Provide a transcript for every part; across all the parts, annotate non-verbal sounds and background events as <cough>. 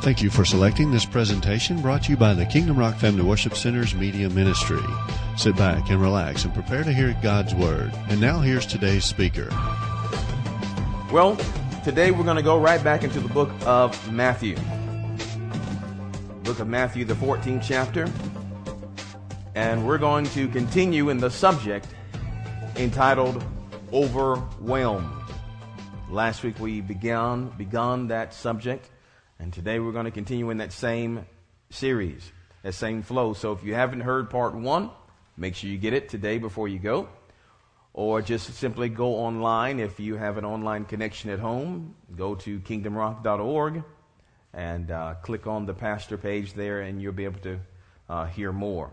Thank you for selecting this presentation brought to you by the Kingdom Rock Family Worship Center's Media Ministry. Sit back and relax and prepare to hear God's Word. And now here's today's speaker. Well, today we're going to go right back into the book of Matthew. Book of Matthew, the 14th chapter. And we're going to continue in the subject entitled Overwhelmed. Last week we began begun that subject and today we're going to continue in that same series, that same flow. So if you haven't heard part one, make sure you get it today before you go. Or just simply go online. If you have an online connection at home, go to kingdomrock.org and uh, click on the pastor page there, and you'll be able to uh, hear more.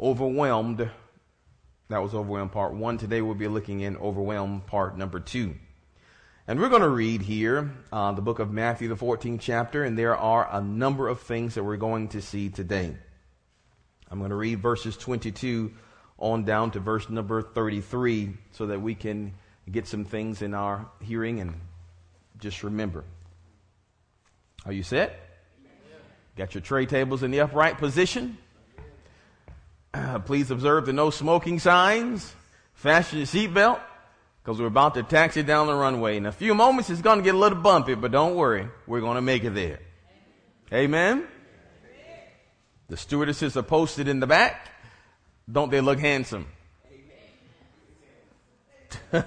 Overwhelmed, that was Overwhelmed part one. Today we'll be looking in Overwhelmed part number two. And we're going to read here uh, the book of Matthew, the 14th chapter, and there are a number of things that we're going to see today. I'm going to read verses 22 on down to verse number 33 so that we can get some things in our hearing and just remember. Are you set? Got your tray tables in the upright position? Uh, please observe the no smoking signs. Fasten your seatbelt because we're about to taxi down the runway. In a few moments, it's going to get a little bumpy, but don't worry. We're going to make it there. Amen? The stewardesses are posted in the back. Don't they look handsome? <laughs>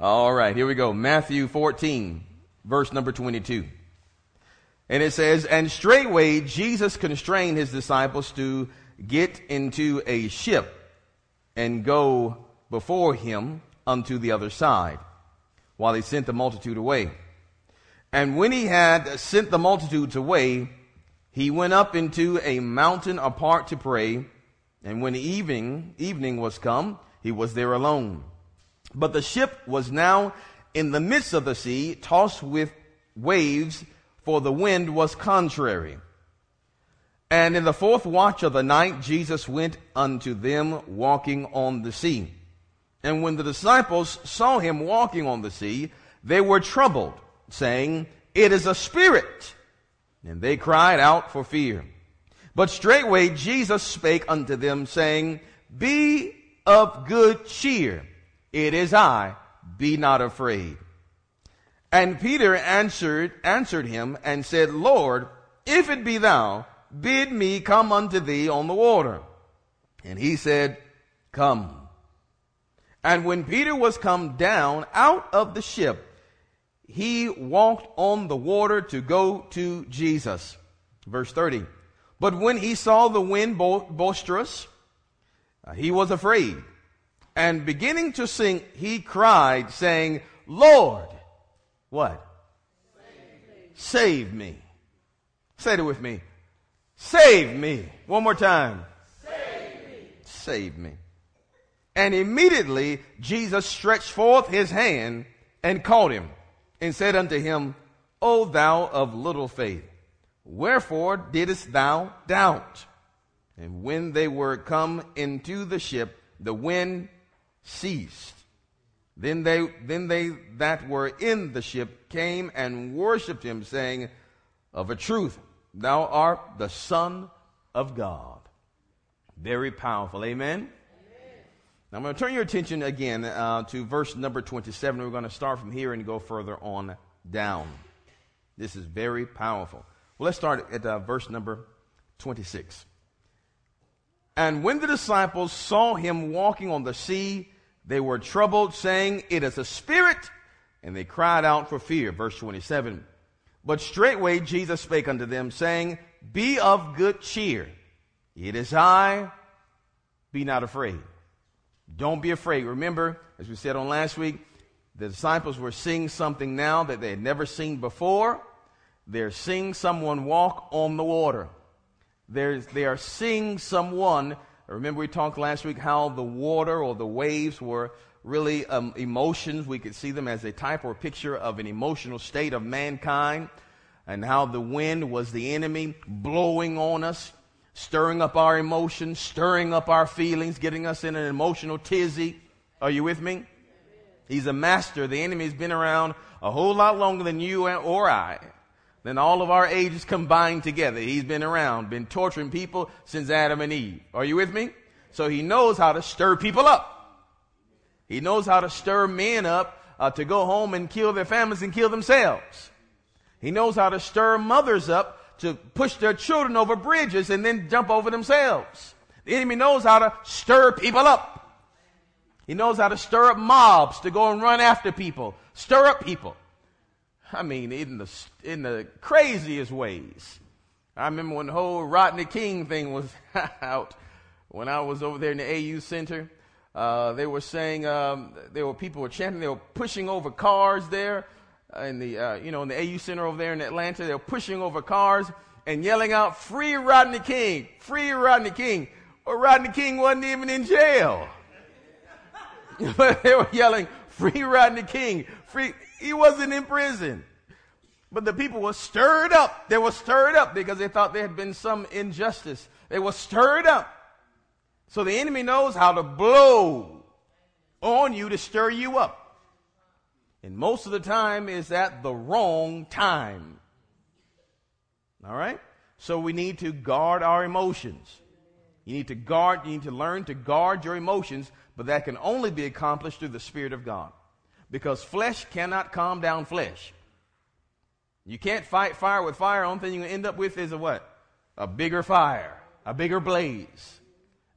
All right, here we go. Matthew 14, verse number 22. And it says, And straightway Jesus constrained his disciples to get into a ship and go before him unto the other side, while he sent the multitude away. And when he had sent the multitudes away, he went up into a mountain apart to pray. And when evening, evening was come, he was there alone. But the ship was now in the midst of the sea, tossed with waves, for the wind was contrary. And in the fourth watch of the night, Jesus went unto them walking on the sea. And when the disciples saw him walking on the sea, they were troubled, saying, It is a spirit. And they cried out for fear. But straightway Jesus spake unto them, saying, Be of good cheer. It is I. Be not afraid. And Peter answered, answered him and said, Lord, if it be thou, bid me come unto thee on the water. And he said, Come. And when Peter was come down out of the ship, he walked on the water to go to Jesus. Verse 30. But when he saw the wind boisterous, uh, he was afraid. And beginning to sink, he cried, saying, Lord, what? Save me. Save me. Say it with me. Save me. One more time. Save me. Save me. And immediately Jesus stretched forth his hand and caught him and said unto him, O thou of little faith, wherefore didst thou doubt? And when they were come into the ship, the wind ceased. Then they, then they that were in the ship came and worshipped him, saying, Of a truth, thou art the Son of God. Very powerful. Amen. Now I'm going to turn your attention again uh, to verse number 27. We're going to start from here and go further on down. This is very powerful. Well, let's start at uh, verse number 26. And when the disciples saw him walking on the sea, they were troubled, saying, It is a spirit. And they cried out for fear. Verse 27. But straightway Jesus spake unto them, saying, Be of good cheer. It is I. Be not afraid. Don't be afraid. Remember, as we said on last week, the disciples were seeing something now that they had never seen before. They're seeing someone walk on the water. They are seeing someone. Remember, we talked last week how the water or the waves were really um, emotions. We could see them as a type or picture of an emotional state of mankind, and how the wind was the enemy blowing on us stirring up our emotions, stirring up our feelings, getting us in an emotional tizzy. Are you with me? He's a master. The enemy's been around a whole lot longer than you or I. than all of our ages combined together. He's been around, been torturing people since Adam and Eve. Are you with me? So he knows how to stir people up. He knows how to stir men up uh, to go home and kill their families and kill themselves. He knows how to stir mothers up to push their children over bridges and then jump over themselves. The enemy knows how to stir people up. He knows how to stir up mobs to go and run after people, stir up people. I mean, in the, in the craziest ways. I remember when the whole Rodney King thing was <laughs> out, when I was over there in the AU Center, uh, they were saying, um, there were people were chanting, they were pushing over cars there in the, uh, you know, in the AU Center over there in Atlanta. They were pushing over cars and yelling out, free Rodney King, free Rodney King. Well, Rodney King wasn't even in jail. <laughs> they were yelling, free Rodney King, free. He wasn't in prison. But the people were stirred up. They were stirred up because they thought there had been some injustice. They were stirred up. So the enemy knows how to blow on you to stir you up. And most of the time is at the wrong time. All right? So we need to guard our emotions. You need to guard, you need to learn to guard your emotions, but that can only be accomplished through the Spirit of God. Because flesh cannot calm down flesh. You can't fight fire with fire. Only thing you end up with is a what? A bigger fire, a bigger blaze.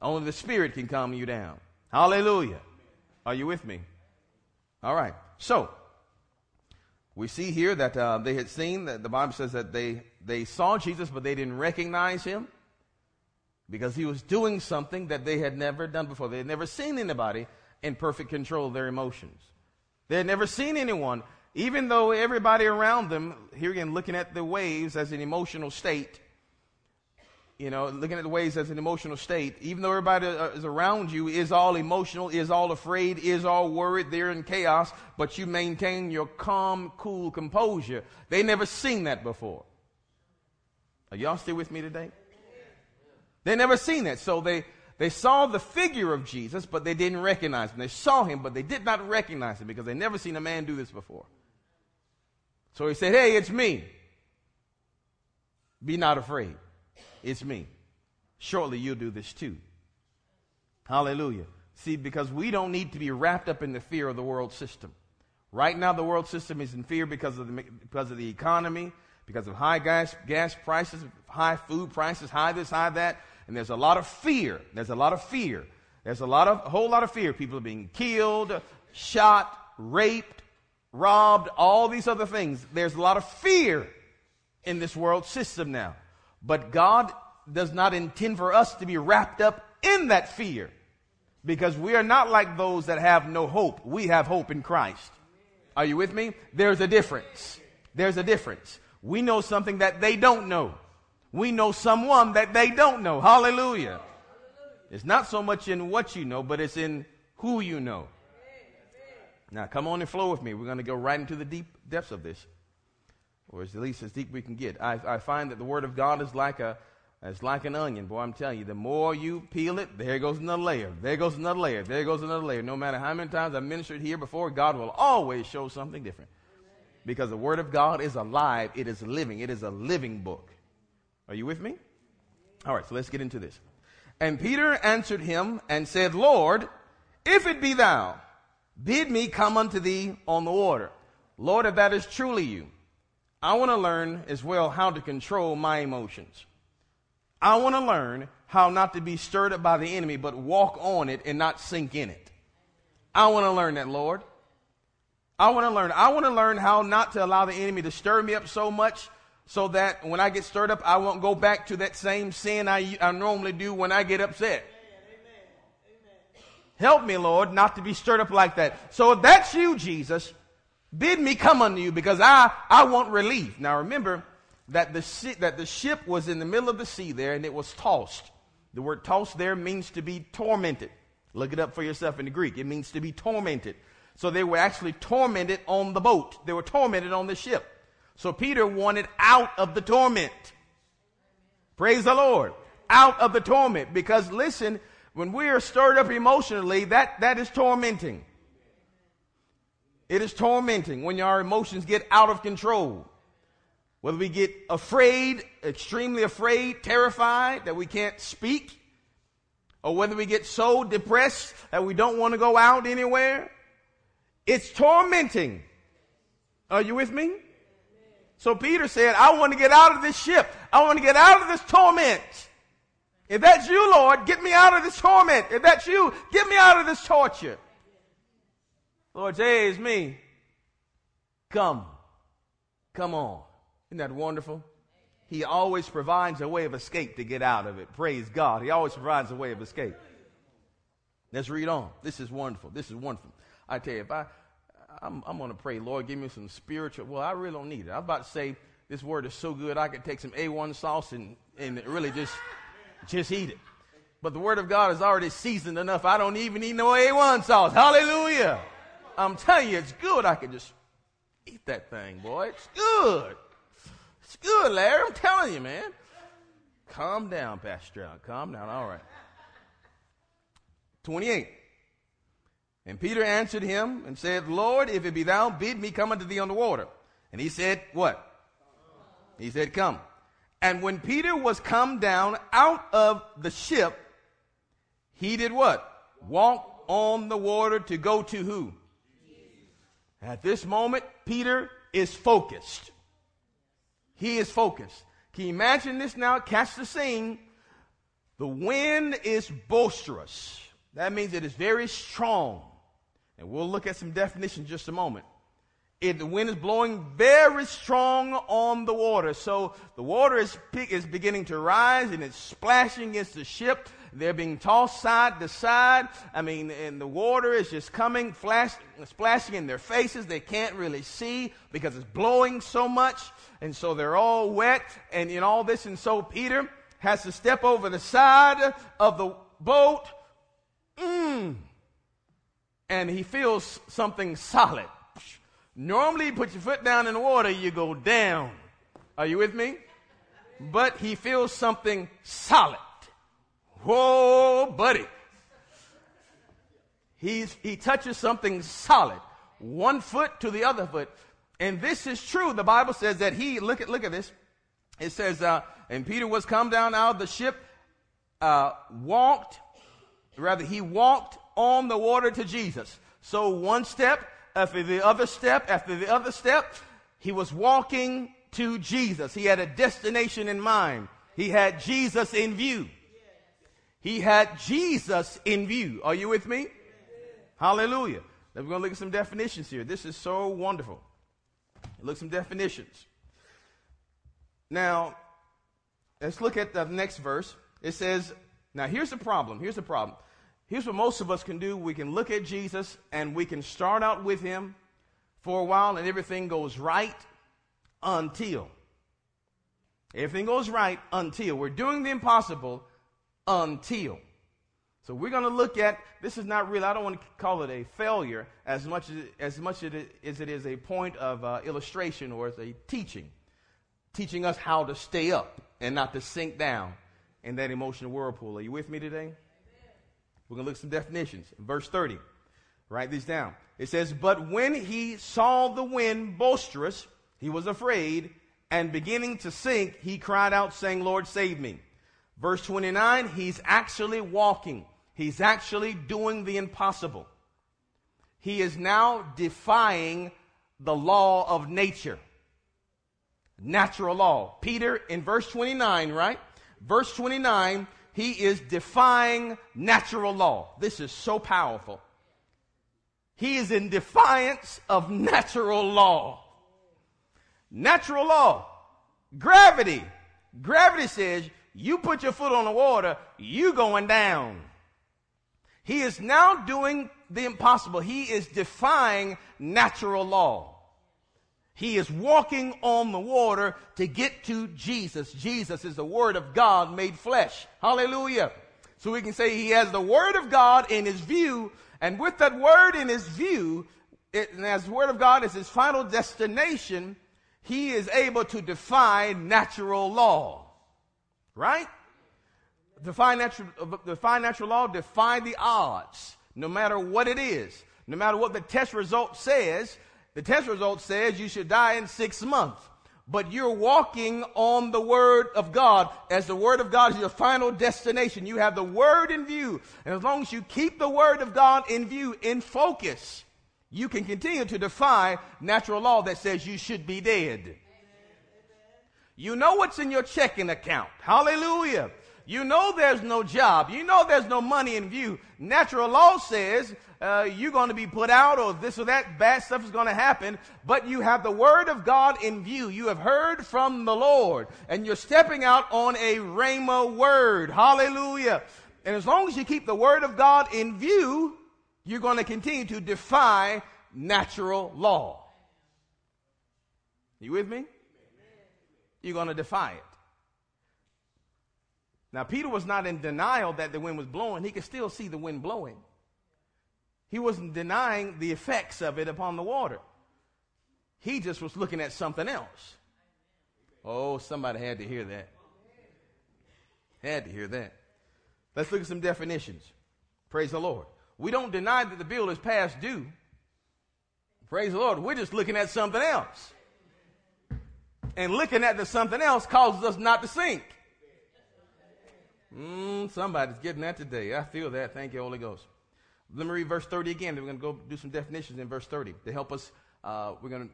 Only the Spirit can calm you down. Hallelujah. Are you with me? All right. So, we see here that uh, they had seen that the Bible says that they, they saw Jesus, but they didn't recognize him because he was doing something that they had never done before. They had never seen anybody in perfect control of their emotions. They had never seen anyone, even though everybody around them, here again, looking at the waves as an emotional state, you know, looking at the ways as an emotional state, even though everybody uh, is around you is all emotional, is all afraid, is all worried, they're in chaos, but you maintain your calm, cool composure. They never seen that before. Are y'all still with me today? They never seen that. So they, they saw the figure of Jesus, but they didn't recognize him. They saw him, but they did not recognize him because they never seen a man do this before. So he said, Hey, it's me. Be not afraid. It's me. Shortly you'll do this too. Hallelujah. See, because we don't need to be wrapped up in the fear of the world system. Right now, the world system is in fear because of the, because of the economy, because of high gas, gas prices, high food prices, high this, high that. And there's a lot of fear. There's a lot of fear. There's a lot of, a whole lot of fear. People are being killed, shot, raped, robbed, all these other things. There's a lot of fear in this world system now. But God does not intend for us to be wrapped up in that fear because we are not like those that have no hope. We have hope in Christ. Are you with me? There's a difference. There's a difference. We know something that they don't know we know someone that they don't know. Hallelujah. It's not so much in what you know, but it's in who you know. Now, come on and flow with me. We're going to go right into the deep depths of this, or at least as deep we can get. I, I find that the Word of God is like a it's like an onion, boy. I'm telling you, the more you peel it, there goes another layer. There goes another layer. There goes another layer. No matter how many times I've ministered here before, God will always show something different. Because the Word of God is alive. It is living. It is a living book. Are you with me? All right, so let's get into this. And Peter answered him and said, Lord, if it be thou, bid me come unto thee on the water. Lord, if that is truly you, I want to learn as well how to control my emotions. I want to learn how not to be stirred up by the enemy, but walk on it and not sink in it. I want to learn that, Lord. I want to learn. I want to learn how not to allow the enemy to stir me up so much so that when I get stirred up, I won't go back to that same sin I, I normally do when I get upset. Help me, Lord, not to be stirred up like that. So if that's you, Jesus, bid me come unto you because I, I want relief. Now remember that the, that the ship was in the middle of the sea there and it was tossed. The word tossed there means to be tormented. Look it up for yourself in the Greek. It means to be tormented. So they were actually tormented on the boat. They were tormented on the ship. So Peter wanted out of the torment. Praise the Lord. Out of the torment. Because listen, when we are stirred up emotionally, that, that is tormenting. It is tormenting when our emotions get out of control. whether we get afraid, extremely afraid, terrified that we can't speak, or whether we get so depressed that we don't want to go out anywhere, it's tormenting. Are you with me? So Peter said, I want to get out of this ship. I want to get out of this torment. If that's you, Lord, get me out of this torment. If that's you, get me out of this torture. Lord, say, it's me. Come. Come on. Isn't that wonderful? He always provides a way of escape to get out of it. Praise God. He always provides a way of escape. Let's read on. This is wonderful. This is wonderful. I tell you, if I, I'm, I'm going to pray, Lord, give me some spiritual. Well, I really don't need it. I was about to say, this word is so good, I could take some A1 sauce and, and really just, just eat it. But the word of God is already seasoned enough. I don't even need no A1 sauce. Hallelujah. I'm telling you, it's good. I could just eat that thing, boy. It's good. It's good, Larry. I'm telling you, man. Calm down, Pastor John. Calm down. All right. 28. And Peter answered him and said, Lord, if it be thou, bid me come unto thee on the water. And he said, What? He said, Come. And when Peter was come down out of the ship, he did what? Walk on the water to go to who? At this moment, Peter is focused. He is focused. Can you imagine this now? Catch the scene. The wind is boisterous. That means it is very strong. And we'll look at some definitions in just a moment. If the wind is blowing very strong on the water. So the water is, is beginning to rise and it's splashing against the ship. They're being tossed side to side. I mean, and the water is just coming, flash, splashing in their faces. They can't really see because it's blowing so much. And so they're all wet and in all this. And so Peter has to step over the side of the boat. Mm. And he feels something solid. Normally, you put your foot down in the water, you go down. Are you with me? But he feels something solid. Whoa, buddy. He's, he touches something solid, one foot to the other foot. And this is true. The Bible says that he, look at, look at this. It says, uh, and Peter was come down out of the ship, uh, walked, rather, he walked on the water to Jesus. So one step after the other step after the other step, he was walking to Jesus. He had a destination in mind. He had Jesus in view. He had Jesus in view. Are you with me? Hallelujah. Now we're going to look at some definitions here. This is so wonderful. Look at some definitions. Now, let's look at the next verse. It says, now here's the problem. Here's the problem. Here's what most of us can do. We can look at Jesus and we can start out with him for a while and everything goes right until. Everything goes right until. We're doing the impossible until. So we're going to look at this is not really I don't want to call it a failure as much as as much as it is a point of uh, illustration or as a teaching, teaching us how to stay up and not to sink down in that emotional whirlpool. Are you with me today? We're going to look at some definitions. Verse 30. Write these down. It says, But when he saw the wind boisterous, he was afraid, and beginning to sink, he cried out, saying, Lord, save me. Verse 29, he's actually walking. He's actually doing the impossible. He is now defying the law of nature. Natural law. Peter in verse 29, right? Verse 29, he is defying natural law. This is so powerful. He is in defiance of natural law. Natural law. Gravity. Gravity says you put your foot on the water, you going down. He is now doing the impossible. He is defying natural law. He is walking on the water to get to Jesus. Jesus is the Word of God made flesh. Hallelujah. So we can say he has the Word of God in his view, and with that Word in his view, it, and as the Word of God is his final destination, he is able to defy natural law. Right? Defy natural, defy natural law, defy the odds, no matter what it is. No matter what the test result says, the test result says you should die in six months. but you're walking on the Word of God. As the Word of God is your final destination, you have the Word in view. And as long as you keep the Word of God in view, in focus, you can continue to defy natural law that says you should be dead. You know what's in your checking account. Hallelujah. You know there's no job. You know there's no money in view. Natural law says uh, you're going to be put out or this or that bad stuff is going to happen, but you have the word of God in view. You have heard from the Lord and you're stepping out on a rhema word. Hallelujah. And as long as you keep the word of God in view, you're going to continue to defy natural law. You with me? You're going to defy it. Now, Peter was not in denial that the wind was blowing. He could still see the wind blowing. He wasn't denying the effects of it upon the water. He just was looking at something else. Oh, somebody had to hear that. Had to hear that. Let's look at some definitions. Praise the Lord. We don't deny that the bill is past due. Praise the Lord. We're just looking at something else. And looking at the something else causes us not to sink. Mm, somebody's getting that today. I feel that. Thank you, Holy Ghost. Let me read verse 30 again. We're going to go do some definitions in verse 30 to help us. Uh, we're going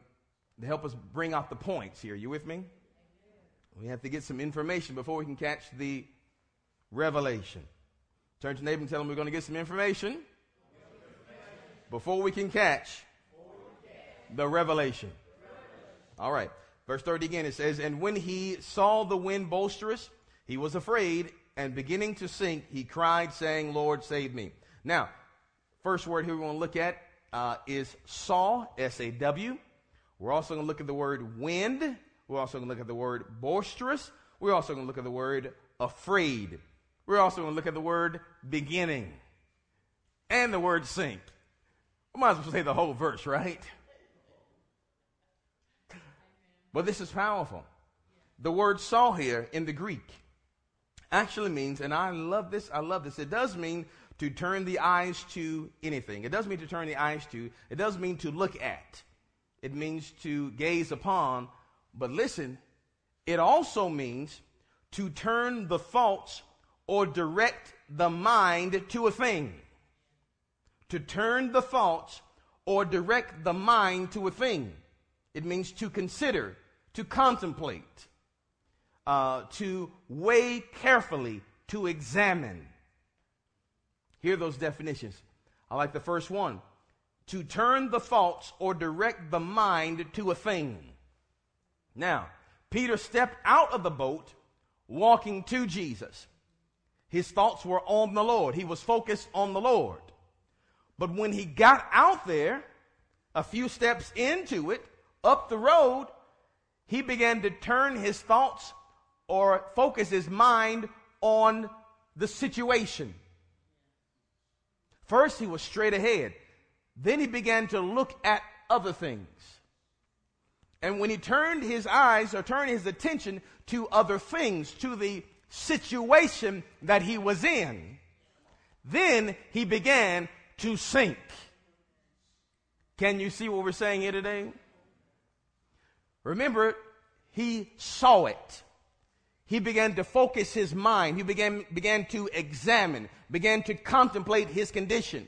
to help us bring out the points here. You with me? We have to get some information before we can catch the revelation. Turn to neighbor and tell them we're going to get some information before we can catch the revelation. All right. Verse 30 again, it says, And when he saw the wind boisterous, he was afraid and beginning to sink, he cried, saying, Lord, save me. Now, first word here we want to look at uh, is saw, S A W. We're also going to look at the word wind. We're also going to look at the word boisterous. We're also going to look at the word afraid. We're also going to look at the word beginning and the word sink. We might as well say the whole verse, right? But this is powerful. The word saw here in the Greek actually means, and I love this, I love this, it does mean to turn the eyes to anything. It does mean to turn the eyes to, it does mean to look at. It means to gaze upon. But listen, it also means to turn the thoughts or direct the mind to a thing. To turn the thoughts or direct the mind to a thing. It means to consider, to contemplate uh, to weigh carefully, to examine. Hear those definitions. I like the first one to turn the thoughts or direct the mind to a thing. Now, Peter stepped out of the boat walking to Jesus. His thoughts were on the Lord. He was focused on the Lord. But when he got out there, a few steps into it, up the road, he began to turn his thoughts or focus his mind on the situation. First, he was straight ahead. Then he began to look at other things. And when he turned his eyes or turned his attention to other things, to the situation that he was in, then he began to sink. Can you see what we're saying here today? Remember, he saw it he began to focus his mind. He began, began to examine, began to contemplate his condition.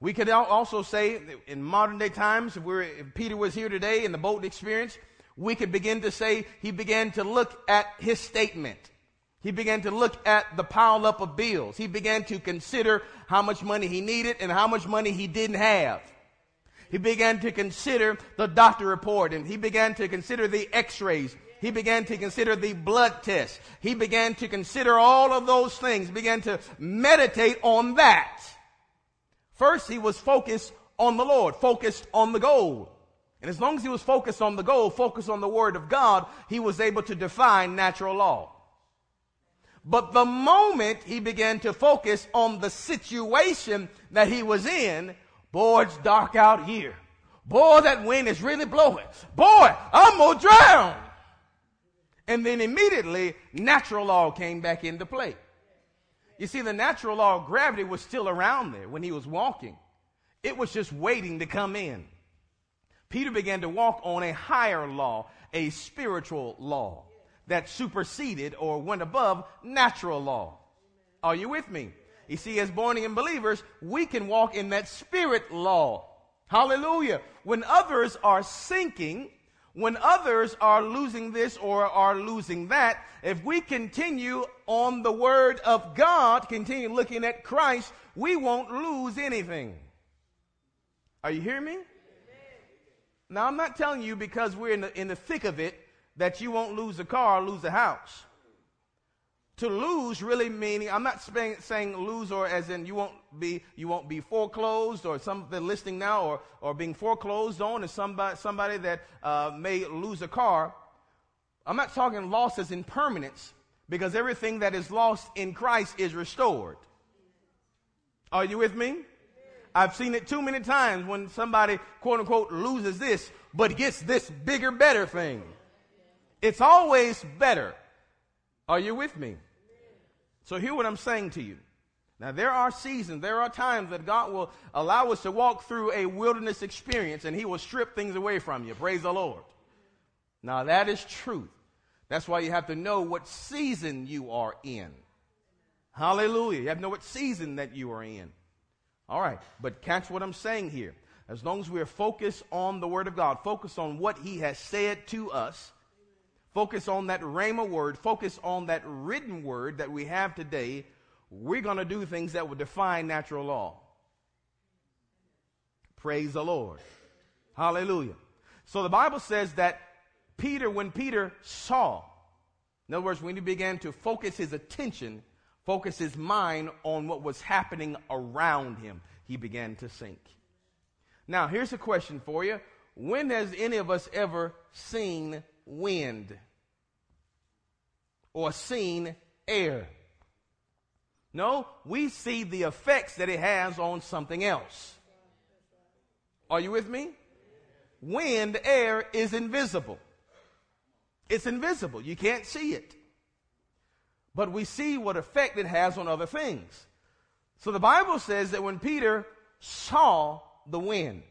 We could also say in modern day times, if, if Peter was here today in the boat experience, we could begin to say he began to look at his statement. He began to look at the pile up of bills. He began to consider how much money he needed and how much money he didn't have. He began to consider the doctor report and he began to consider the x-rays he began to consider the blood test. He began to consider all of those things, began to meditate on that. First, he was focused on the Lord, focused on the goal. And as long as he was focused on the goal, focused on the Word of God, he was able to define natural law. But the moment he began to focus on the situation that he was in, boy, it's dark out here. Boy, that wind is really blowing. Boy, I'm gonna drown. And then immediately, natural law came back into play. You see, the natural law of gravity was still around there when he was walking. It was just waiting to come in. Peter began to walk on a higher law, a spiritual law that superseded or went above natural law. Are you with me? You see, as born again believers, we can walk in that spirit law. Hallelujah. When others are sinking, when others are losing this or are losing that, if we continue on the word of God, continue looking at Christ, we won't lose anything. Are you hearing me? Now, I'm not telling you because we're in the, in the thick of it that you won't lose a car or lose a house. To lose really meaning, I'm not saying, lose or as in you won't be, you won't be foreclosed or some listening now or, or being foreclosed on is somebody, somebody that uh, may lose a car. I'm not talking loss as in permanence because everything that is lost in Christ is restored. Are you with me? I've seen it too many times when somebody, quote unquote, loses this, but gets this bigger, better thing. It's always better. Are you with me? So hear what I'm saying to you. Now there are seasons, there are times that God will allow us to walk through a wilderness experience and he will strip things away from you. Praise the Lord. Now that is truth. That's why you have to know what season you are in. Hallelujah. You have to know what season that you are in. All right. But catch what I'm saying here. As long as we are focused on the Word of God, focused on what He has said to us, focus on that Rhema word, focus on that written word that we have today, we're going to do things that will define natural law. Praise the Lord. Hallelujah. So the Bible says that Peter, when Peter saw, in other words, when he began to focus his attention, focus his mind on what was happening around him, he began to sink. Now, here's a question for you. When has any of us ever seen wind or seen air? No, we see the effects that it has on something else. Are you with me? Wind, air is invisible. It's invisible. You can't see it. But we see what effect it has on other things. So the Bible says that when Peter saw the wind,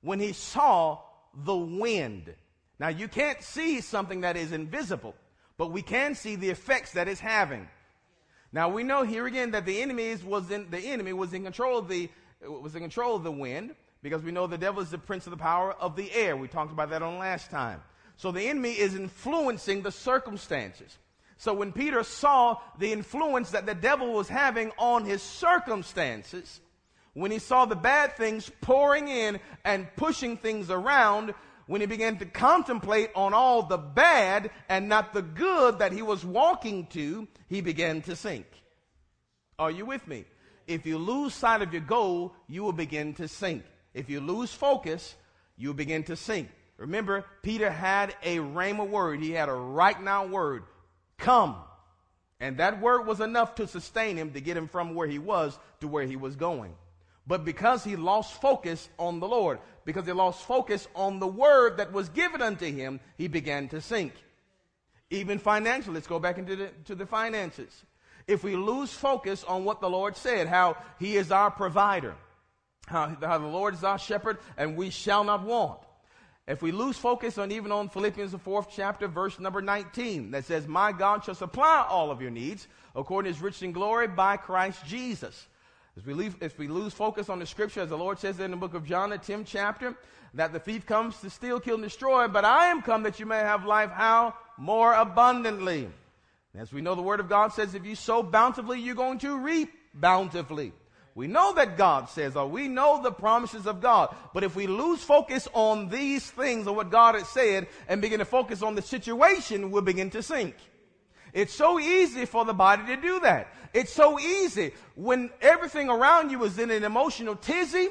when he saw the wind, now you can't see something that is invisible, but we can see the effects that it's having. Now we know here again that the enemy was in the enemy was in control of the was in control of the wind because we know the devil is the prince of the power of the air. We talked about that on last time. So the enemy is influencing the circumstances. So when Peter saw the influence that the devil was having on his circumstances, when he saw the bad things pouring in and pushing things around, when he began to contemplate on all the bad and not the good that he was walking to, he began to sink. Are you with me? If you lose sight of your goal, you will begin to sink. If you lose focus, you begin to sink. Remember, Peter had a rhema word. He had a right now word. Come. And that word was enough to sustain him to get him from where he was to where he was going. But because he lost focus on the Lord, because he lost focus on the word that was given unto him, he began to sink. Even financially, let's go back into the, to the finances. If we lose focus on what the Lord said, how he is our provider, how, how the Lord is our shepherd, and we shall not want. If we lose focus on even on Philippians, the fourth chapter, verse number 19, that says, My God shall supply all of your needs according to his rich in glory by Christ Jesus. As we, leave, if we lose focus on the scripture, as the Lord says in the book of John, the 10th chapter, that the thief comes to steal, kill, and destroy, but I am come that you may have life, how? More abundantly. As we know, the Word of God says, if you sow bountifully, you're going to reap bountifully. We know that God says, or we know the promises of God. But if we lose focus on these things or what God has said and begin to focus on the situation, we'll begin to sink. It's so easy for the body to do that. It's so easy when everything around you is in an emotional tizzy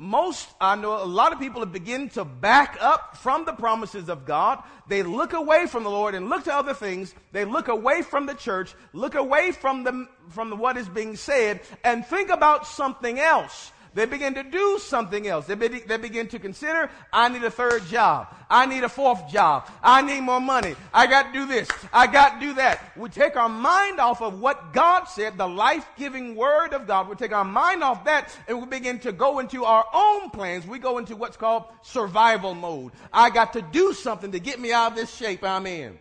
most, I know a lot of people begin to back up from the promises of God. They look away from the Lord and look to other things. They look away from the church, look away from the, from what is being said and think about something else They begin to do something else. They, be, they begin to consider, I need a third job. I need a fourth job. I need more money. I got to do this. I got to do that. We take our mind off of what God said, the life-giving word of God. We take our mind off that and we begin to go into our own plans. We go into what's called survival mode. I got to do something to get me out of this shape I'm in.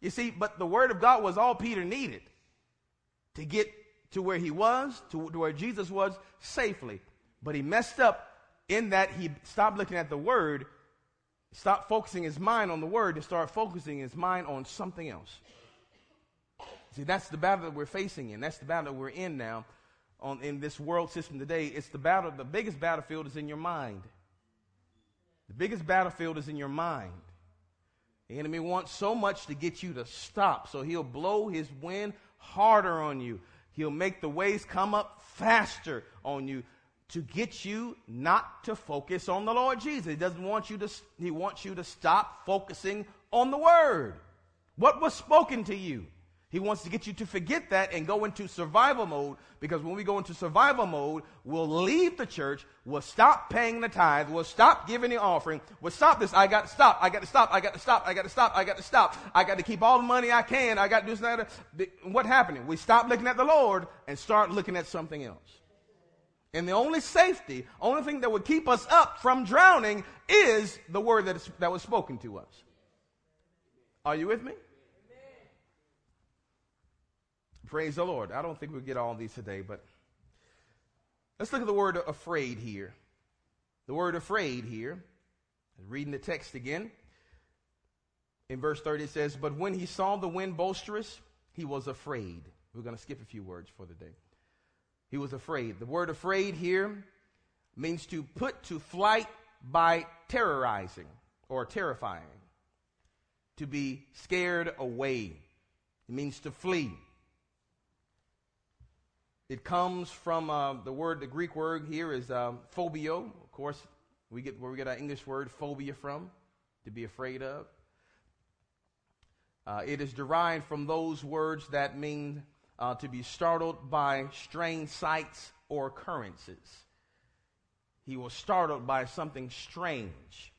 You see, but the word of God was all Peter needed to get to where he was, to, where Jesus was safely. But he messed up in that he stopped looking at the word, stopped focusing his mind on the word, and started focusing his mind on something else. See, that's the battle that we're facing in. That's the battle that we're in now on, in this world system today. It's the battle, the biggest battlefield is in your mind. The biggest battlefield is in your mind. The enemy wants so much to get you to stop, so he'll blow his wind harder on you. He'll make the waves come up faster on you to get you not to focus on the Lord Jesus. He doesn't want you to, he wants you to stop focusing on the word. What was spoken to you? He wants to get you to forget that and go into survival mode because when we go into survival mode, we'll leave the church, we'll stop paying the tithe, we'll stop giving the offering, we'll stop this. I got to stop, I got to stop, I got to stop, I got to stop, I got to stop, I got to keep all the money I can, I got to do something. What happened? We stop looking at the Lord and start looking at something else. And the only safety, only thing that would keep us up from drowning is the word that, is, that was spoken to us. Are you with me? Praise the Lord. I don't think we'll get all these today, but let's look at the word afraid here. The word afraid here, reading the text again. In verse 30 it says, But when he saw the wind boisterous, he was afraid. We're going to skip a few words for the day. He was afraid. The word afraid here means to put to flight by terrorizing or terrifying. To be scared away. It means to flee. It comes from uh, the word, the Greek word here is um, phobeo. Of course, we get where we get our English word phobia from, to be afraid of. Uh, it is derived from those words that mean uh, to be startled by strange sights or occurrences. He was startled by something strange,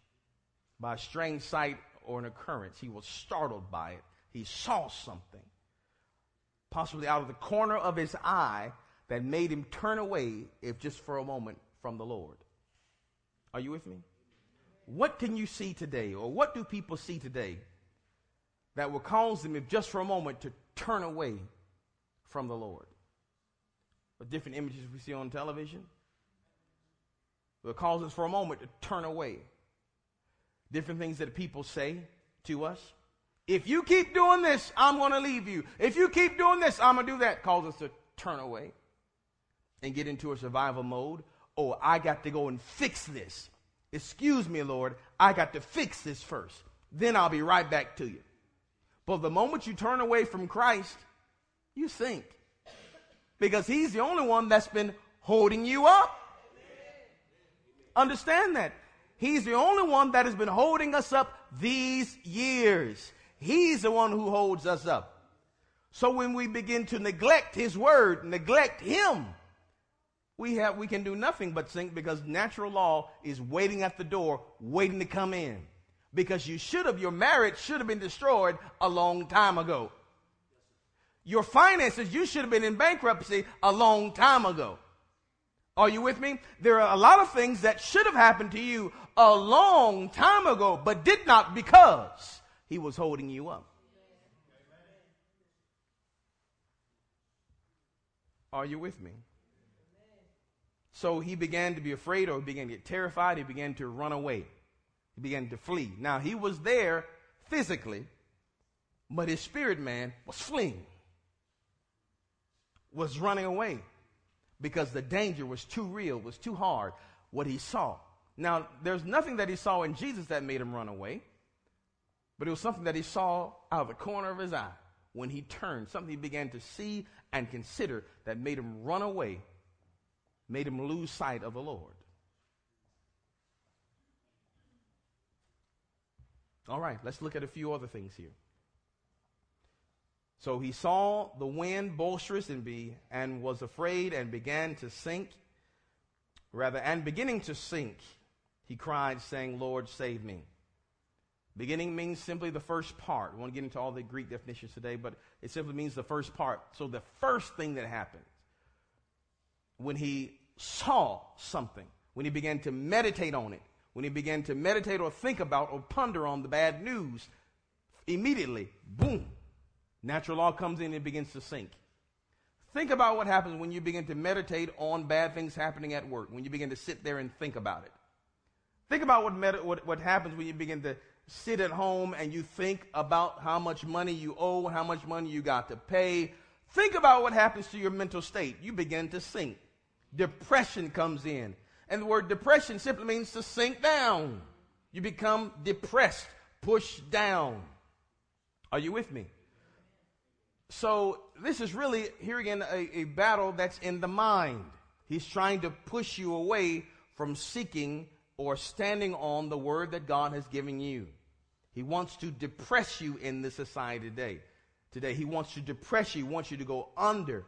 by a strange sight or an occurrence. He was startled by it. He saw something possibly out of the corner of his eye, that made him turn away, if just for a moment, from the Lord. Are you with me? What can you see today, or what do people see today that will cause them, if just for a moment, to turn away from the Lord? The different images we see on television will cause us for a moment to turn away. Different things that people say to us. If you keep doing this, I'm going to leave you. If you keep doing this, I'm going to do that. Cause us to turn away and get into a survival mode. Oh, I got to go and fix this. Excuse me, Lord. I got to fix this first. Then I'll be right back to you. But the moment you turn away from Christ, you sink. Because He's the only one that's been holding you up. Understand that. He's the only one that has been holding us up these years. He's the one who holds us up. So when we begin to neglect his word, neglect him, we have we can do nothing but sink because natural law is waiting at the door, waiting to come in. Because you should have your marriage should have been destroyed a long time ago. Your finances, you should have been in bankruptcy a long time ago. Are you with me? There are a lot of things that should have happened to you a long time ago, but did not because he was holding you up. Are you with me? So he began to be afraid or began to get terrified. He began to run away. He began to flee. Now he was there physically, but his spirit man was fleeing, was running away because the danger was too real, was too hard, what he saw. Now, there's nothing that he saw in Jesus that made him run away, but it was something that he saw out of the corner of his eye when he turned, something he began to see and consider that made him run away made him lose sight of the Lord. All right, let's look at a few other things here. So he saw the wind boisterous and be and was afraid and began to sink. rather, and beginning to sink, he cried, saying, Lord, save me. Beginning means simply the first part. We won't get into all the Greek definitions today, but it simply means the first part. So the first thing that happened when he saw something, when he began to meditate on it, when he began to meditate or think about or ponder on the bad news, immediately, boom, natural law comes in and begins to sink. Think about what happens when you begin to meditate on bad things happening at work, when you begin to sit there and think about it. Think about what, med- what, what happens when you begin to sit at home and you think about how much money you owe, how much money you got to pay. Think about what happens to your mental state. You begin to sink. Depression comes in. And the word depression simply means to sink down. You become depressed, pushed down. Are you with me? So, this is really, here again, a, a, battle that's in the mind. He's trying to push you away from seeking or standing on the word that God has given you. He wants to depress you in this society today. Today, he wants to depress you, he wants you to go under.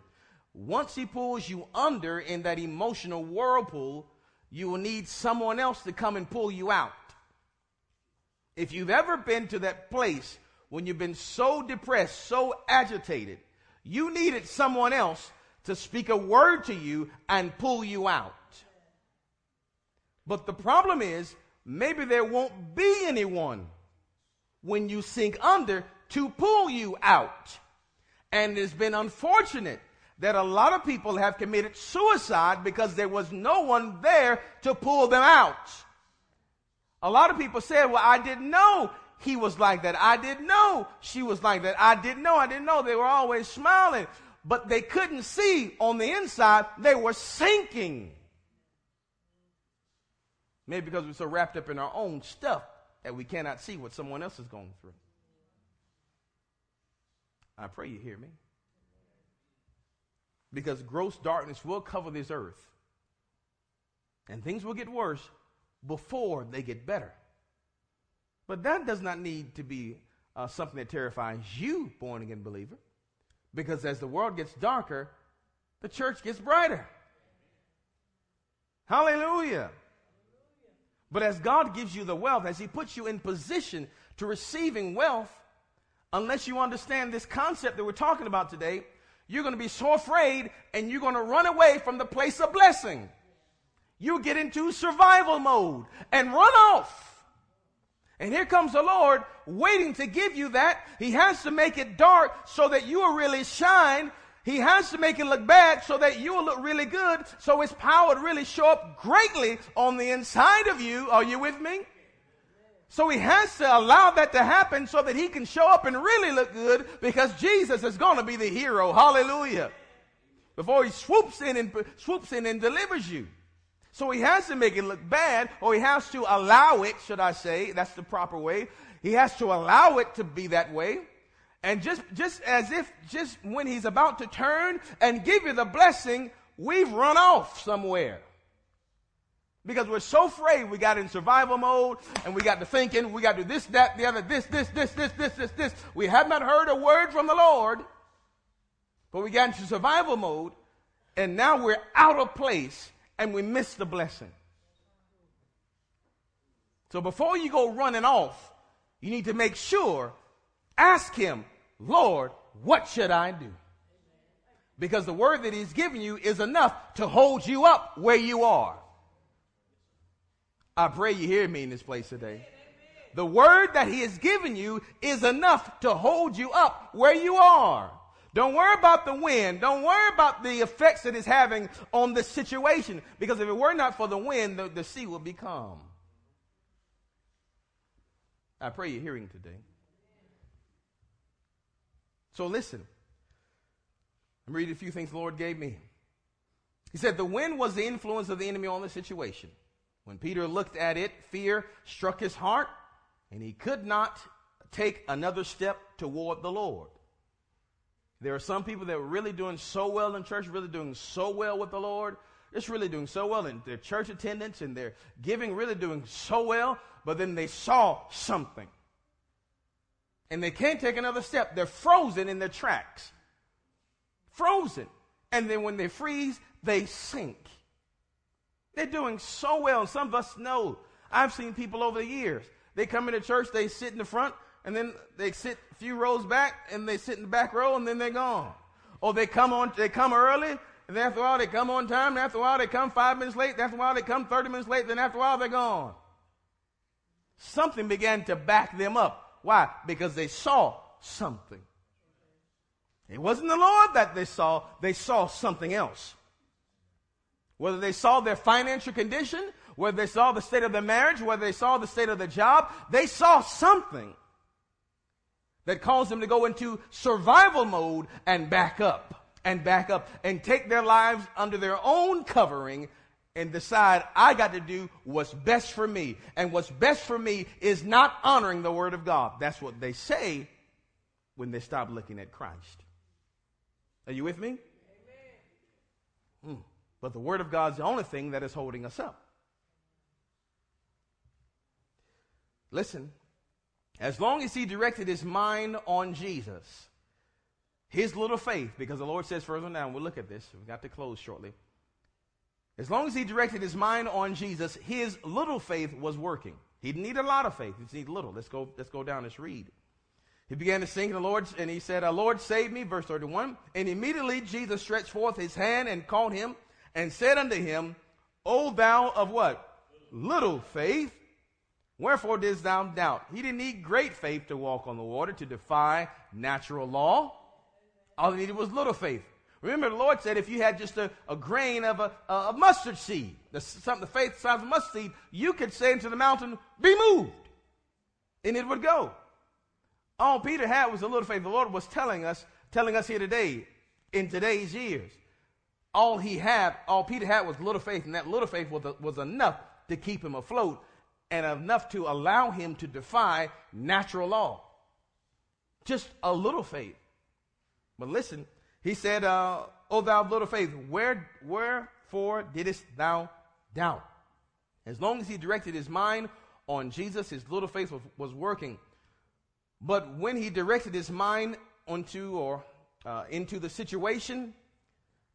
Once he pulls you under in that emotional whirlpool, you will need someone else to come and pull you out. If you've ever been to that place when you've been so depressed, so agitated, you needed someone else to speak a word to you and pull you out. But the problem is, maybe there won't be anyone when you sink under to pull you out. And it's been unfortunate that a lot of people have committed suicide because there was no one there to pull them out. A lot of people said, well, I didn't know he was like that. I didn't know she was like that. I didn't know. I didn't know. They were always smiling, but they couldn't see on the inside. They were sinking. Maybe because we're so wrapped up in our own stuff that we cannot see what someone else is going through. I pray you hear me because gross darkness will cover this earth. And things will get worse before they get better. But that does not need to be uh, something that terrifies you, born again believer, because as the world gets darker, the church gets brighter. Hallelujah. But as God gives you the wealth, as He puts you in position to receiving wealth, unless you understand this concept that we're talking about today, you're going to be so afraid and you're going to run away from the place of blessing. You get into survival mode and run off. And here comes the Lord waiting to give you that. He has to make it dark so that you will really shine. He has to make it look bad so that you will look really good. So his power will really show up greatly on the inside of you. Are you with me? So he has to allow that to happen so that he can show up and really look good because Jesus is going to be the hero. Hallelujah. Before he swoops in and swoops in and delivers you. So he has to make it look bad or he has to allow it, should I say, that's the proper way. He has to allow it to be that way. And just, just as if just when he's about to turn and give you the blessing, we've run off somewhere. Because we're so afraid we got in survival mode and we got to thinking, we got to do this, that, the other, this, this, this, this, this, this, this. We have not heard a word from the Lord, but we got into survival mode and now we're out of place and we miss the blessing. So before you go running off, you need to make sure, ask Him, Lord, what should I do? Because the word that He's given you is enough to hold you up where you are. I pray you hear me in this place today. The word that he has given you is enough to hold you up where you are. Don't worry about the wind. Don't worry about the effects that it's having on the situation. Because if it were not for the wind, the, the sea would be calm. I pray you're hearing today. So listen. I'm reading a few things the Lord gave me. He said the wind was the influence of the enemy on the situation. When Peter looked at it, fear struck his heart, and he could not take another step toward the Lord. There are some people that are really doing so well in church, really doing so well with the Lord, just really doing so well in their church attendance and their giving, really doing so well, but then they saw something. And they can't take another step. They're frozen in their tracks. Frozen. And then when they freeze, they sink. They're doing so well. And some of us know. I've seen people over the years. They come into church, they sit in the front, and then they sit a few rows back, and they sit in the back row, and then they're gone. Or they come on, they come early, and then after a while they come on time, and after a while they come five minutes late, and after a while they come 30 minutes late, then after a while they're gone. Something began to back them up. Why? Because they saw something. It wasn't the Lord that they saw, they saw something else. Whether they saw their financial condition, whether they saw the state of their marriage, whether they saw the state of their job, they saw something that caused them to go into survival mode and back up and back up and take their lives under their own covering and decide I got to do what's best for me. And what's best for me is not honoring the Word of God. That's what they say when they stop looking at Christ. Are you with me? Hmm. But the Word of God's the only thing that is holding us up. Listen, as long as he directed his mind on Jesus, his little faith, because the Lord says further down, we'll look at this, we've got to close shortly. As long as he directed his mind on Jesus, his little faith was working. He didn't need a lot of faith, he just needed little. Let's go, let's go down, let's read. He began to sing the Lord, and he said, uh, Lord, save me, verse 31. And immediately Jesus stretched forth his hand and called him and said unto him, O thou of what? Little faith. Wherefore didst thou doubt? He didn't need great faith to walk on the water, to defy natural law. All he needed was little faith. Remember, the Lord said if you had just a, a grain of a, a mustard seed, the, something, the faith size of mustard seed, you could say into the mountain, be moved. And it would go. All Peter had was a little faith. The Lord was telling us, telling us here today, in today's years, all he had, all Peter had was a little faith, and that little faith was, was enough to keep him afloat and enough to allow him to defy natural law. Just a little faith. But listen, he said, uh, O thou little faith, where, wherefore didst thou doubt? As long as he directed his mind on Jesus, his little faith was, was working. But when he directed his mind onto or uh, into the situation,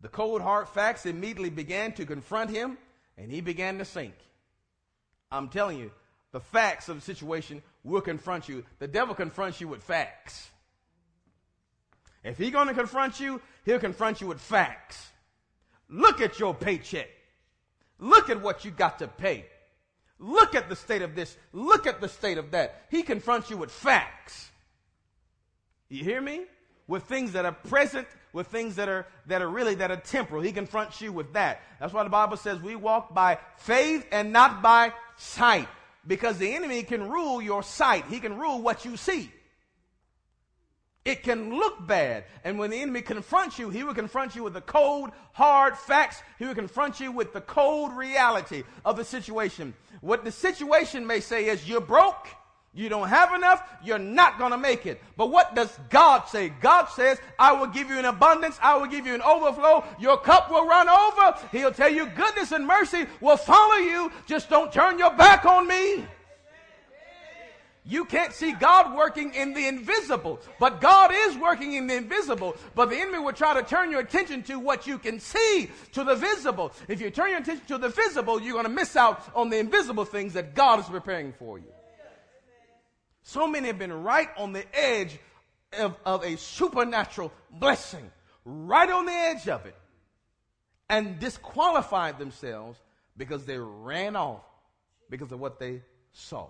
the cold hard facts immediately began to confront him, and he began to sink. I'm telling you, the facts of the situation will confront you. The devil confronts you with facts. If he's going to confront you, he'll confront you with facts. Look at your paycheck. Look at what you got to pay. Look at the state of this. Look at the state of that. He confronts you with facts. You hear me? With things that are present, with things that are that are really that are temporal. He confronts you with that. That's why the Bible says we walk by faith and not by sight. Because the enemy can rule your sight. He can rule what you see. It can look bad. And when the enemy confronts you, he will confront you with the cold, hard facts. He will confront you with the cold reality of the situation. What the situation may say is you're broke. You don't have enough, you're not going to make it. But what does God say? God says, I will give you an abundance, I will give you an overflow, your cup will run over. He'll tell you goodness and mercy will follow you. Just don't turn your back on me. You can't see God working in the invisible, but God is working in the invisible. But the enemy will try to turn your attention to what you can see, to the visible. If you turn your attention to the visible, you're going to miss out on the invisible things that God is preparing for you. So many have been right on the edge of, of a supernatural blessing, right on the edge of it, and disqualified themselves because they ran off because of what they saw.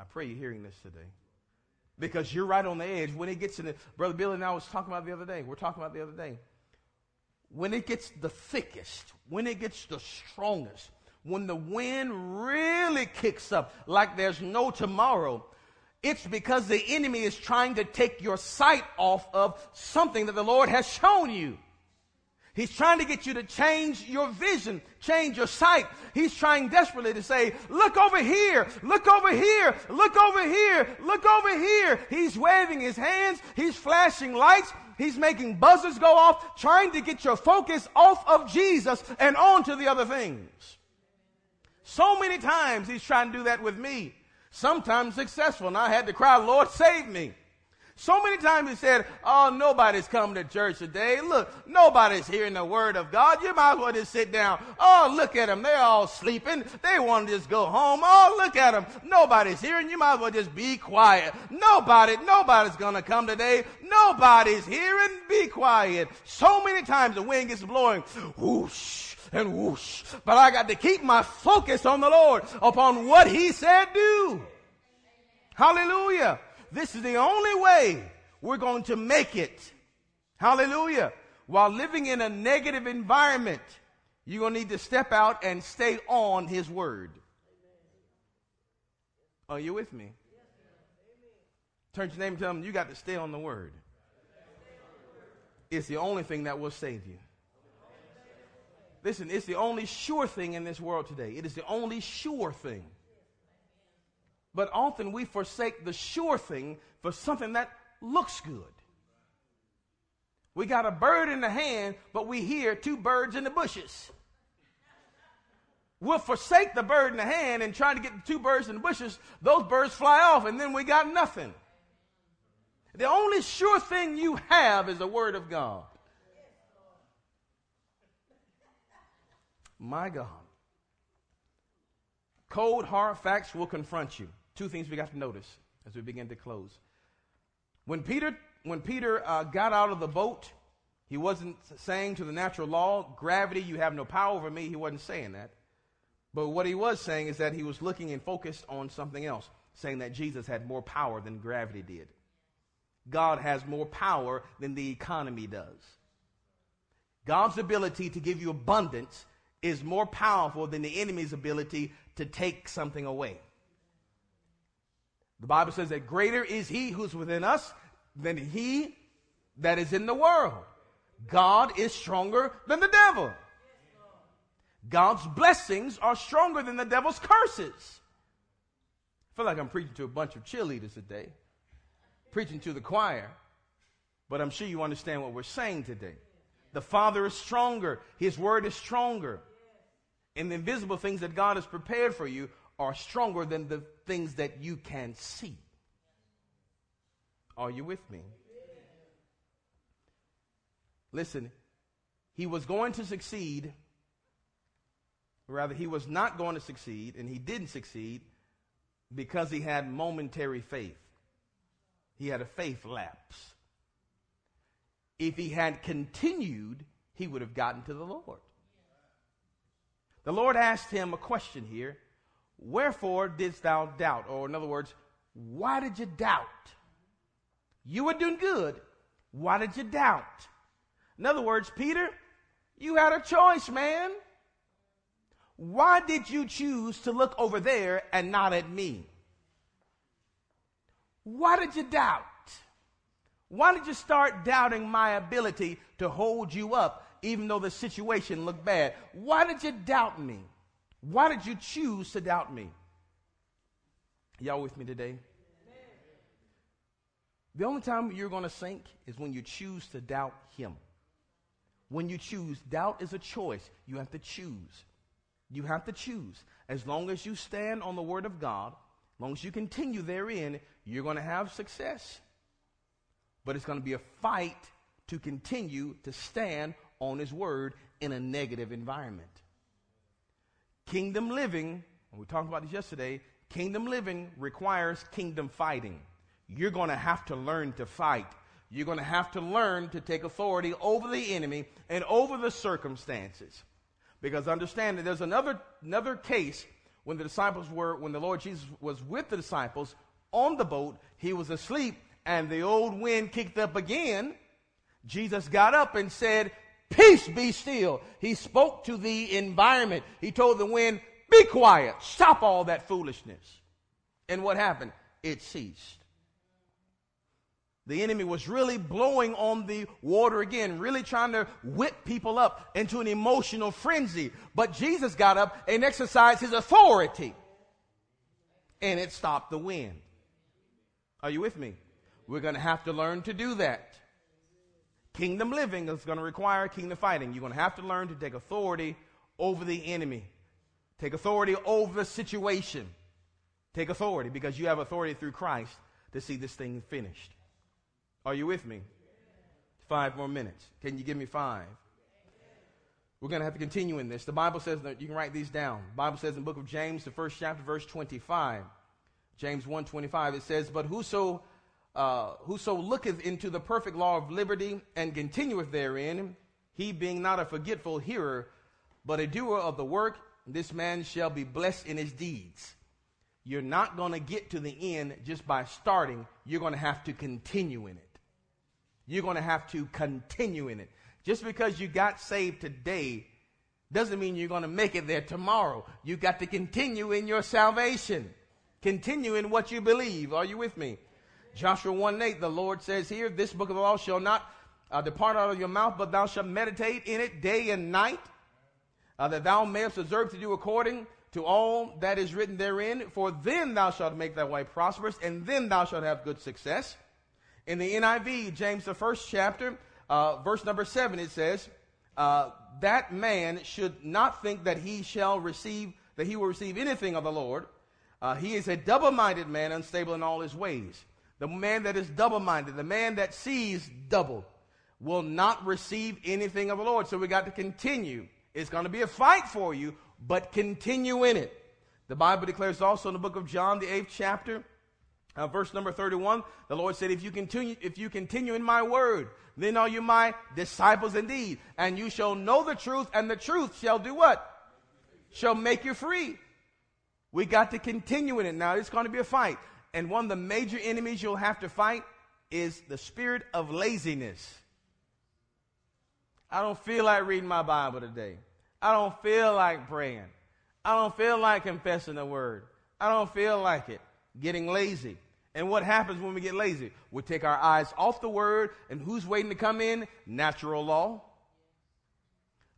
I pray you're hearing this today. Because you're right on the edge. When it gets in the, Brother Billy and I was talking about the other day. We're talking about the other day. When it gets the thickest, when it gets the strongest, when the wind really kicks up like there's no tomorrow, it's because the enemy is trying to take your sight off of something that the Lord has shown you. He's trying to get you to change your vision, change your sight. He's trying desperately to say, look over here, look over here, look over here, look over here. He's waving his hands, he's flashing lights, he's making buzzers go off, trying to get your focus off of Jesus and onto the other things. So many times he's trying to do that with me. Sometimes successful, and I had to cry, Lord, save me. So many times he said, Oh, nobody's coming to church today. Look, nobody's hearing the word of God. You might as well just sit down. Oh, look at them. They're all sleeping. They want to just go home. Oh, look at them. Nobody's hearing. You might as well just be quiet. Nobody, nobody's going to come today. Nobody's hearing. Be quiet. So many times the wind gets blowing. Whoosh and whoosh. But I got to keep my focus on the Lord, upon what He said do. Hallelujah. This is the only way we're going to make it. Hallelujah. While living in a negative environment, you're going to need to step out and stay on His Word. Are you with me? Turn to your name and tell them you got to stay on the Word. It's the only thing that will save you. Listen, it's the only sure thing in this world today. It is the only sure thing. But often we forsake the sure thing for something that looks good. We got a bird in the hand, but we hear two birds in the bushes. We'll forsake the bird in the hand and try to get the two birds in the bushes. Those birds fly off, and then we got nothing. The only sure thing you have is the Word of God. My God. Cold, hard facts will confront you. Two things we got to notice as we begin to close. When Peter, when Peter uh, got out of the boat, he wasn't saying to the natural law, gravity, you have no power over me. He wasn't saying that. But what he was saying is that he was looking and focused on something else, saying that Jesus had more power than gravity did. God has more power than the economy does. God's ability to give you abundance is more powerful than the enemy's ability to take something away. The Bible says that greater is he who's within us than he that is in the world. God is stronger than the devil. God's blessings are stronger than the devil's curses. I feel like I'm preaching to a bunch of cheerleaders today, preaching to the choir, but I'm sure you understand what we're saying today. The Father is stronger, His Word is stronger. And the invisible things that God has prepared for you are stronger than the things that you can see. Are you with me? Listen, he was going to succeed, rather, he was not going to succeed, and he didn't succeed because he had momentary faith. He had a faith lapse. If he had continued, he would have gotten to the Lord. The Lord asked him a question here Wherefore didst thou doubt? Or, in other words, why did you doubt? You were doing good. Why did you doubt? In other words, Peter, you had a choice, man. Why did you choose to look over there and not at me? Why did you doubt? Why did you start doubting my ability to hold you up even though the situation looked bad? Why did you doubt me? Why did you choose to doubt me? Y'all with me today? The only time you're going to sink is when you choose to doubt Him. When you choose, doubt is a choice. You have to choose. You have to choose. As long as you stand on the Word of God, as long as you continue therein, you're going to have success. But it's going to be a fight to continue to stand on His Word in a negative environment. Kingdom living, we talked about this yesterday, kingdom living requires kingdom fighting. You're going to have to learn to fight. You're going to have to learn to take authority over the enemy and over the circumstances. Because understand that there's another, another case when the disciples were, when the Lord Jesus was with the disciples on the boat, he was asleep and the old wind kicked up again. Jesus got up and said, Peace be still. He spoke to the environment. He told the wind, Be quiet. Stop all that foolishness. And what happened? It ceased. The enemy was really blowing on the water again, really trying to whip people up into an emotional frenzy. But Jesus got up and exercised his authority. And it stopped the wind. Are you with me? We're going to have to learn to do that. Kingdom living is going to require kingdom fighting. You're going to have to learn to take authority over the enemy, take authority over the situation. Take authority because you have authority through Christ to see this thing finished. Are you with me? Five more minutes. Can you give me five? We're going to have to continue in this. The Bible says that you can write these down. The Bible says in the book of James, the first chapter, verse 25, James 1.25, it says, But whoso, uh, whoso looketh into the perfect law of liberty and continueth therein, he being not a forgetful hearer, but a doer of the work, this man shall be blessed in his deeds. You're not going to get to the end just by starting. You're going to have to continue in it. You're going to have to continue in it. Just because you got saved today doesn't mean you're going to make it there tomorrow. You got to continue in your salvation. Continue in what you believe. Are you with me? Joshua 1 8, the Lord says here, This book of the law shall not uh, depart out of your mouth, but thou shalt meditate in it day and night, uh, that thou mayest observe to do according to all that is written therein. For then thou shalt make thy way prosperous, and then thou shalt have good success. In the NIV, James, the first chapter, uh, verse number seven, it says, uh, that man should not think that he shall receive, that he will receive anything of the Lord. Uh, he is a double minded man, unstable in all his ways. The man that is double minded, the man that sees double, will not receive anything of the Lord. So we got to continue. It's going to be a fight for you, but continue in it. The Bible declares also in the book of John, the eighth chapter, uh, verse number 31, the Lord said, if you continue, if you continue in my word, then are you my disciples indeed. And you shall know the truth, and the truth shall do what? Shall make you free. We got to continue in it. Now, it's going to be a fight. And one of the major enemies you'll have to fight is the spirit of laziness. I don't feel like reading my Bible today. I don't feel like praying. I don't feel like confessing the word. I don't feel like it getting lazy. And what happens when we get lazy? We take our eyes off the word, and who's waiting to come in? Natural law.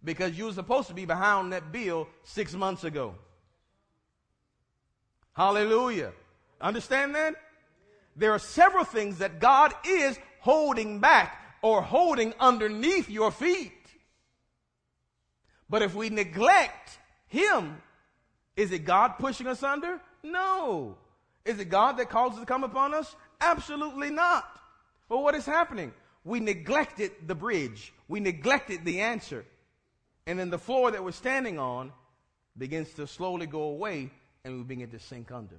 Because you were supposed to be behind that bill six months ago. Hallelujah. Understand that? There are several things that God is holding back or holding underneath your feet. But if we neglect Him, is it God pushing us under? No. Is it God that causes to come upon us? Absolutely not. Well, what is happening? We neglected the bridge. We neglected the answer. And then the floor that we're standing on begins to slowly go away and we begin to sink under.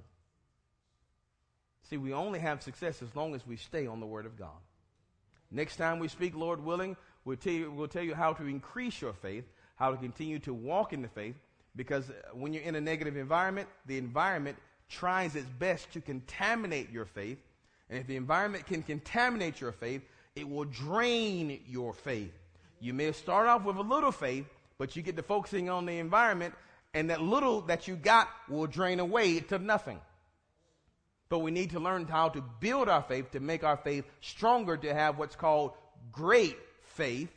See, we only have success as long as we stay on the Word of God. Next time we speak, Lord willing, we'll tell you, we'll tell you how to increase your faith, how to continue to walk in the faith, because uh, when you're in a negative environment, the environment tries its best to contaminate your faith. And if the environment can contaminate your faith, it will drain your faith. You may start off with a little faith, but you get to focusing on the environment, and that little that you got will drain away to nothing. But we need to learn how to build our faith to make our faith stronger, to have what's called great faith.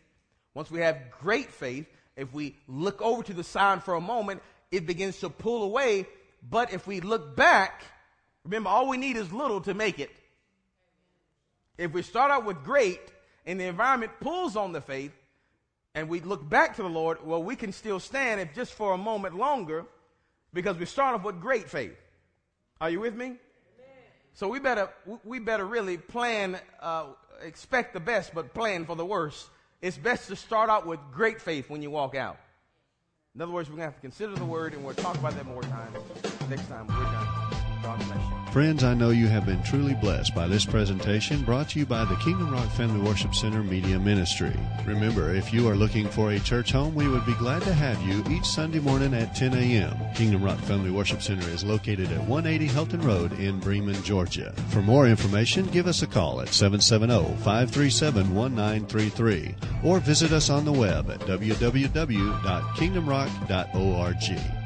Once we have great faith, if we look over to the side for a moment, it begins to pull away but if we look back, remember, all we need is little to make it. If we start out with great and the environment pulls on the faith, and we look back to the Lord, well, we can still stand if just for a moment longer because we start off with great faith. Are you with me? So we better we better really plan, uh, expect the best, but plan for the worst. It's best to start out with great faith when you walk out. In other words, we're going to have to consider the word, and we'll talk about that more time next time we're done. Friends, I know you have been truly blessed by this presentation brought to you by the Kingdom Rock Family Worship Center Media Ministry. Remember, if you are looking for a church home, we would be glad to have you each Sunday morning at 10 a.m. Kingdom Rock Family Worship Center is located at 180 Hilton Road in Bremen, Georgia. For more information, give us a call at 770-537-1933 or visit us on the web at www.kingdomrock.org.